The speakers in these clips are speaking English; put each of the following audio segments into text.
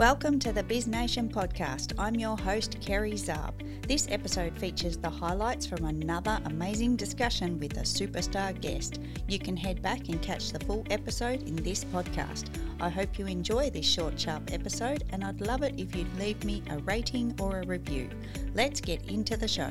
Welcome to the Biz Nation podcast. I'm your host, Kerry Zarb. This episode features the highlights from another amazing discussion with a superstar guest. You can head back and catch the full episode in this podcast. I hope you enjoy this short, sharp episode, and I'd love it if you'd leave me a rating or a review. Let's get into the show.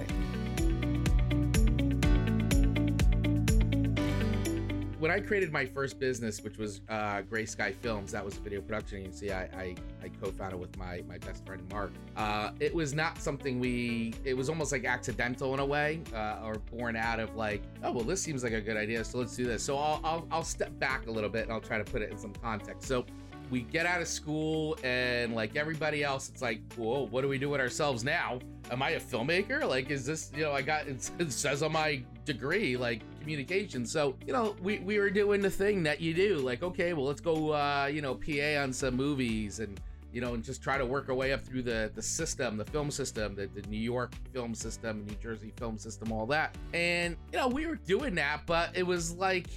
When I created my first business, which was uh, Gray Sky Films, that was a video production agency I, I, I co-founded with my my best friend Mark. Uh, it was not something we. It was almost like accidental in a way, uh, or born out of like, oh well, this seems like a good idea, so let's do this. So I'll, I'll I'll step back a little bit and I'll try to put it in some context. So we get out of school and like everybody else it's like whoa what do we do with ourselves now? Am i a filmmaker? Like is this you know i got it says on my degree like communication. So you know we, we were doing the thing that you do like okay well let's go uh you know pa on some movies and you know and just try to work our way up through the the system the film system the, the new york film system new jersey film system all that. And you know we were doing that but it was like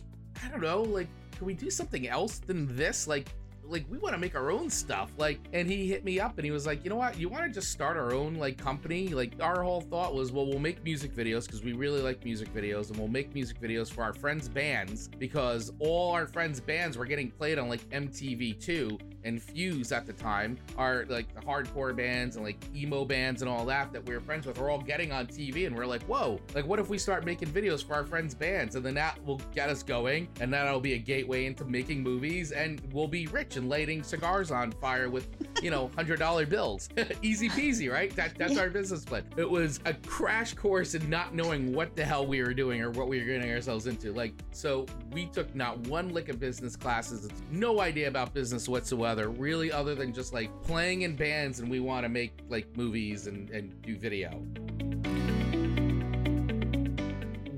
i don't know like can we do something else than this? Like like we want to make our own stuff like and he hit me up and he was like you know what? You want to just start our own like company? Like our whole thought was well we'll make music videos because we really like music videos and we'll make music videos for our friends bands because all our friends bands were getting played on like mtv2 and Fuse at the time are like the hardcore bands and like emo bands and all that that we were friends with are all getting on TV and we're like, whoa, like what if we start making videos for our friends' bands and then that will get us going and that'll be a gateway into making movies and we'll be rich and lighting cigars on fire with, you know, hundred dollar bills. Easy peasy, right? That that's our business plan. It was a crash course in not knowing what the hell we were doing or what we were getting ourselves into. Like, so we took not one lick of business classes, no idea about business whatsoever really, other than just like playing in bands and we want to make like movies and, and do video.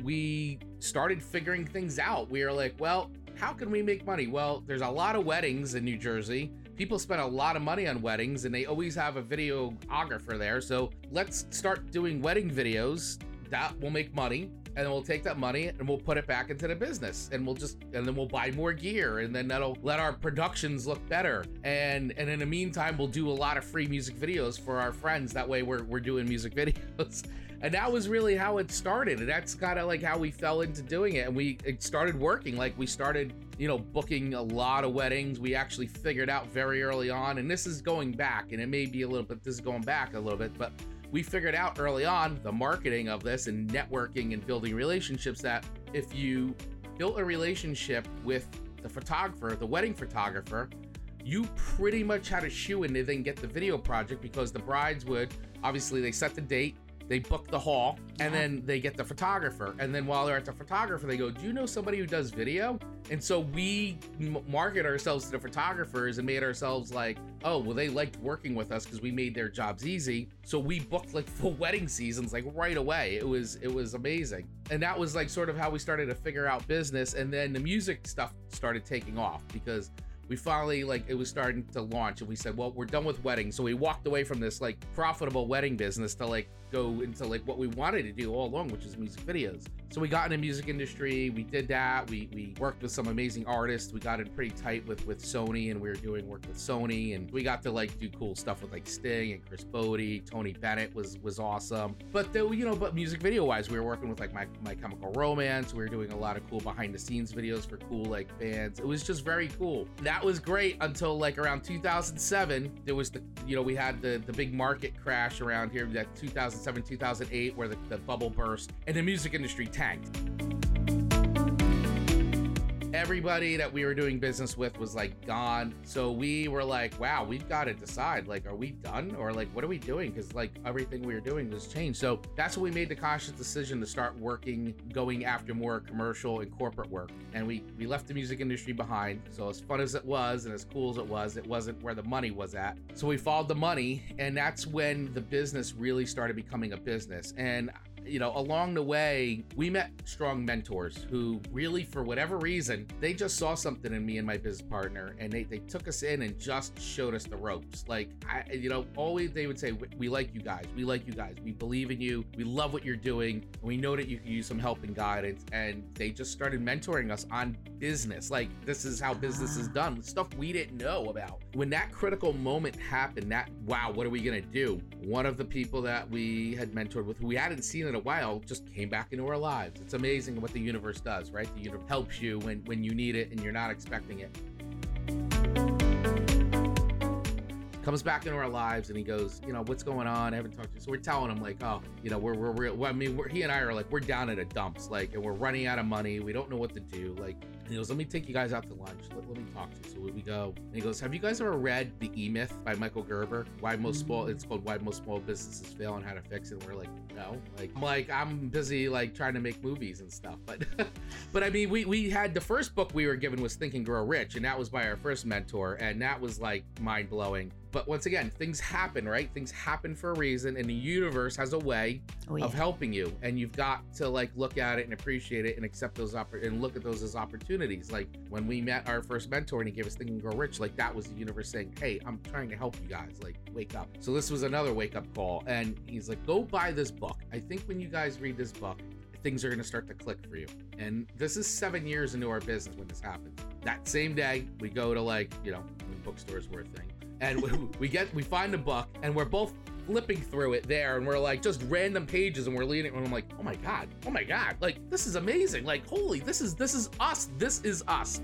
We started figuring things out. We are like, well, how can we make money? Well, there's a lot of weddings in New Jersey. People spend a lot of money on weddings and they always have a videographer there. So let's start doing wedding videos. That will make money and we'll take that money and we'll put it back into the business and we'll just and then we'll buy more gear and then that'll let our productions look better. And and in the meantime we'll do a lot of free music videos for our friends. That way we're, we're doing music videos and that was really how it started. And that's kind of like how we fell into doing it. And we it started working. Like we started you know booking a lot of weddings. We actually figured out very early on and this is going back and it may be a little bit this is going back a little bit but we figured out early on the marketing of this and networking and building relationships that if you built a relationship with the photographer, the wedding photographer, you pretty much had a shoe in to then get the video project because the brides would obviously they set the date, they book the hall, and then they get the photographer. And then while they're at the photographer, they go, Do you know somebody who does video? And so we m- market ourselves to the photographers and made ourselves like, oh, well, they liked working with us because we made their jobs easy. So we booked like full wedding seasons like right away. It was it was amazing. And that was like sort of how we started to figure out business. And then the music stuff started taking off because we finally like it was starting to launch and we said well we're done with weddings so we walked away from this like profitable wedding business to like go into like what we wanted to do all along which is music videos. So we got in the music industry we did that we we worked with some amazing artists we got in pretty tight with with sony and we were doing work with sony and we got to like do cool stuff with like sting and chris botti tony bennett was was awesome. But though you know but music video wise we were working with like my my chemical romance we were doing a lot of cool behind the scenes videos for cool like bands. It was just very cool. That was great until like around 2007 there was the you know we had the the big market crash around here that 2007 2008 where the, the bubble burst and the music industry tanked everybody that we were doing business with was like gone. So we were like, wow, we've got to decide like, are we done or like, what are we doing? Because like everything we were doing was changed. So that's when we made the conscious decision to start working, going after more commercial and corporate work. And we we left the music industry behind. So as fun as it was and as cool as it was, it wasn't where the money was at. So we followed the money, and that's when the business really started becoming a business. And you know, along the way, we met strong mentors who really, for whatever reason, they just saw something in me and my business partner and they, they took us in and just showed us the ropes. Like, I, you know, always they would say, We like you guys. We like you guys. We believe in you. We love what you're doing. And we know that you can use some help and guidance. And they just started mentoring us on business. Like, this is how business is ah. done, stuff we didn't know about. When that critical moment happened, that, wow, what are we going to do? One of the people that we had mentored with, who we hadn't seen in a while, just came back into our lives. It's amazing what the universe does, right? The universe helps you when, when you need it and you're not expecting it. Comes back into our lives and he goes, you know, what's going on? I haven't talked to you. So we're telling him like, oh, you know, we're, we're, we're well, I mean, we're, he and I are like, we're down at a dumps, like, and we're running out of money. We don't know what to do. Like, he goes, let me take you guys out to lunch. Let, let me talk to you. So we go. And he goes, have you guys ever read The E Myth by Michael Gerber? Why most small, mm. it's called Why Most Small Businesses Fail and How to Fix It. And we're like, no, like, I'm like, I'm busy like trying to make movies and stuff. But, but I mean, we, we had the first book we were given was Think and Grow Rich. And that was by our first mentor. And that was like mind blowing. But once again, things happen, right? Things happen for a reason, and the universe has a way oh, yeah. of helping you, and you've got to like look at it and appreciate it and accept those oppor- and look at those as opportunities. Like when we met our first mentor and he gave us Think and Grow Rich, like that was the universe saying, "Hey, I'm trying to help you guys. Like, wake up." So this was another wake up call, and he's like, "Go buy this book. I think when you guys read this book, things are going to start to click for you. And this is seven years into our business when this happens. That same day, we go to like, you know, bookstores were a thing and we, we get we find a book and we're both flipping through it there and we're like just random pages and we're leading and I'm like, oh my god, oh my god, like this is amazing. Like, holy, this is this is us. This is us.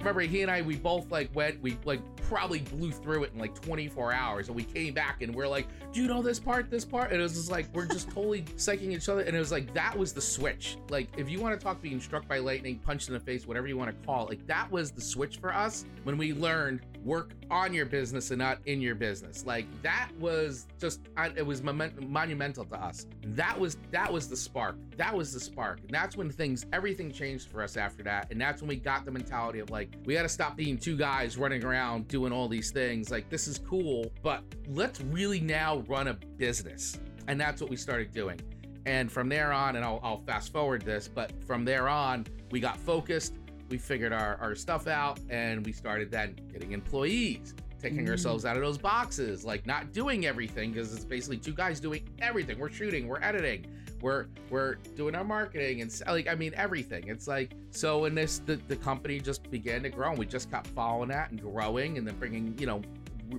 Remember he and I we both like went, we like probably blew through it in like 24 hours and we came back and we're like do you know this part this part? And it was just like we're just totally psyching each other and it was like that was the switch. Like if you want to talk being struck by lightning punched in the face whatever you want to call it like that was the switch for us when we learned work on your business and not in your business like that was just it was monumental to us that was that was the spark that was the spark and that's when things everything changed for us after that and that's when we got the mentality of like we got to stop being two guys running around doing all these things. Like, this is cool, but let's really now run a business. And that's what we started doing. And from there on, and I'll, I'll fast forward this, but from there on, we got focused, we figured our, our stuff out, and we started then getting employees, taking mm. ourselves out of those boxes, like not doing everything because it's basically two guys doing everything. We're shooting, we're editing, we're we're doing our marketing and like I mean everything. It's like so in this the, the company just began to grow and we just kept following that and growing and then bringing you know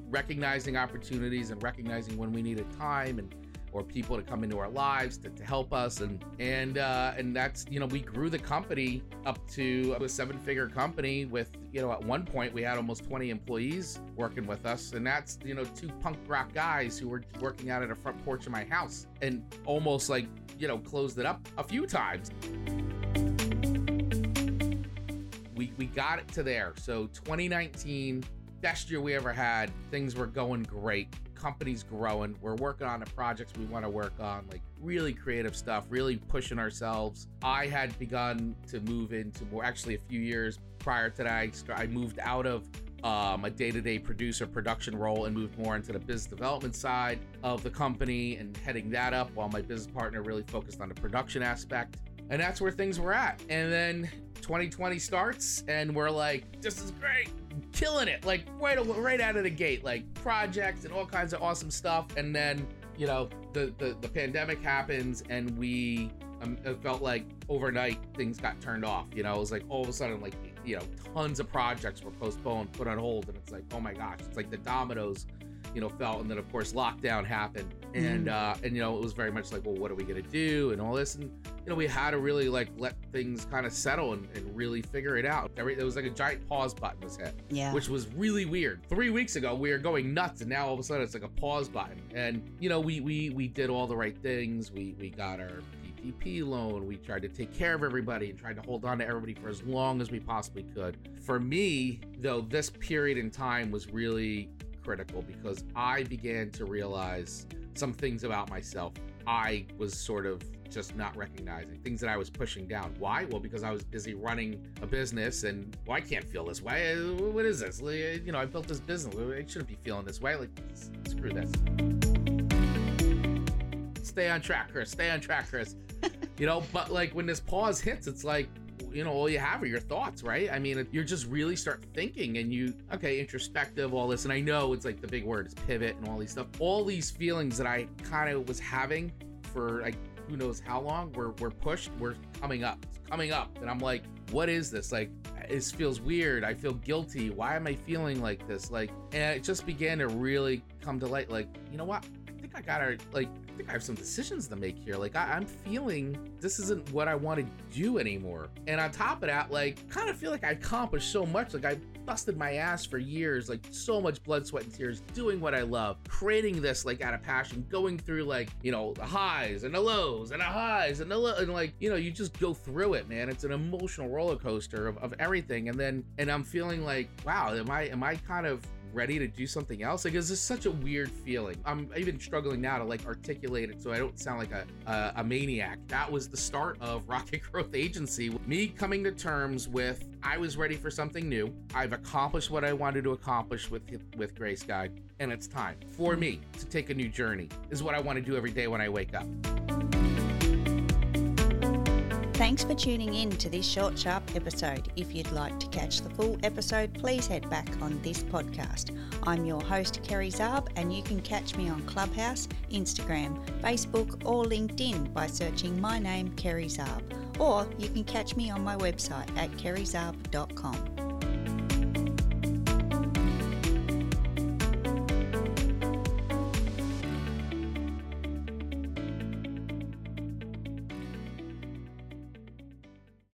recognizing opportunities and recognizing when we needed time and or people to come into our lives to, to help us. And and uh, and that's you know we grew the company up to a seven figure company with you know at one point we had almost 20 employees working with us. And that's you know two punk rock guys who were working out at a front porch of my house and almost like you know closed it up a few times. We we got it to there. So 2019 best year we ever had things were going great company's growing. We're working on the projects we want to work on, like really creative stuff, really pushing ourselves. I had begun to move into more, actually, a few years prior to that, I, I moved out of um, a day-to-day producer production role and moved more into the business development side of the company and heading that up while my business partner really focused on the production aspect and that's where things were at and then 2020 starts and we're like this is great killing it like right right out of the gate like projects and all kinds of awesome stuff. And then you know the the, the pandemic happens and we um, it felt like overnight things got turned off you know? It was like all of a sudden like you know tons of projects were postponed put on hold. And it's like oh my gosh it's like the dominoes you know felt and then of course lockdown happened. And mm. uh and you know it was very much like well what are we gonna do and all this? And you know we had to really like let things kind of settle and, and really figure it out. Every, it was like a giant pause button was hit yeah. which was really weird. Three weeks ago we were going nuts and now all of a sudden it's like a pause button. And you know we we we did all the right things. We we got our PPP loan. We tried to take care of everybody and tried to hold on to everybody for as long as we possibly could. For me, though, this period in time was really critical because I began to realize some things about myself I was sort of just not recognizing things that I was pushing down. Why? Well, because I was busy running a business and well, I can't feel this way. What is this? You know, I built this business. I shouldn't be feeling this way. Like, screw this. stay on track, Chris. Stay on track, Chris. you know, but like when this pause hits, it's like you know all you have are your thoughts right? I mean you're just really start thinking and you okay introspective all this and i know it's like the big word is pivot and all these stuff. All these feelings that i kind of was having for like who knows how long we're, we're pushed we're coming up. It's coming up and i'm like what is this? Like this feels weird. I feel guilty. Why am i feeling like this? Like and it just began to really come to light like you know what think i gotta like I think I have some decisions to make here. Like I, am feeling this isn't what I want to do anymore. And on top of that, like kind of feel like I accomplished so much. Like I busted my ass for years, like so much blood, sweat, and tears, doing what I love, creating this like out of passion, going through like, you know, the highs and the lows and the highs and the low and like, you know, you just go through it, man. It's an emotional roller coaster of, of everything. And then and I'm feeling like, wow, am I am I kind of ready to do something else. Like, it's just such a weird feeling. I'm even struggling now to like articulate it so I don't sound like a, a, a maniac. That was the start of Rocket Growth Agency. Me coming to terms with I was ready for something new. I've accomplished what I wanted to accomplish with with Gray Sky, and it's time for me to take a new journey. Is what I want to do every day when I wake up. Thanks for tuning in to this short, sharp episode. If you'd like to catch the full episode, please head back on this podcast. I'm your host, Kerry Zarb, and you can catch me on Clubhouse, Instagram, Facebook, or LinkedIn by searching my name, Kerry Zarb. Or you can catch me on my website at kerryzarb.com.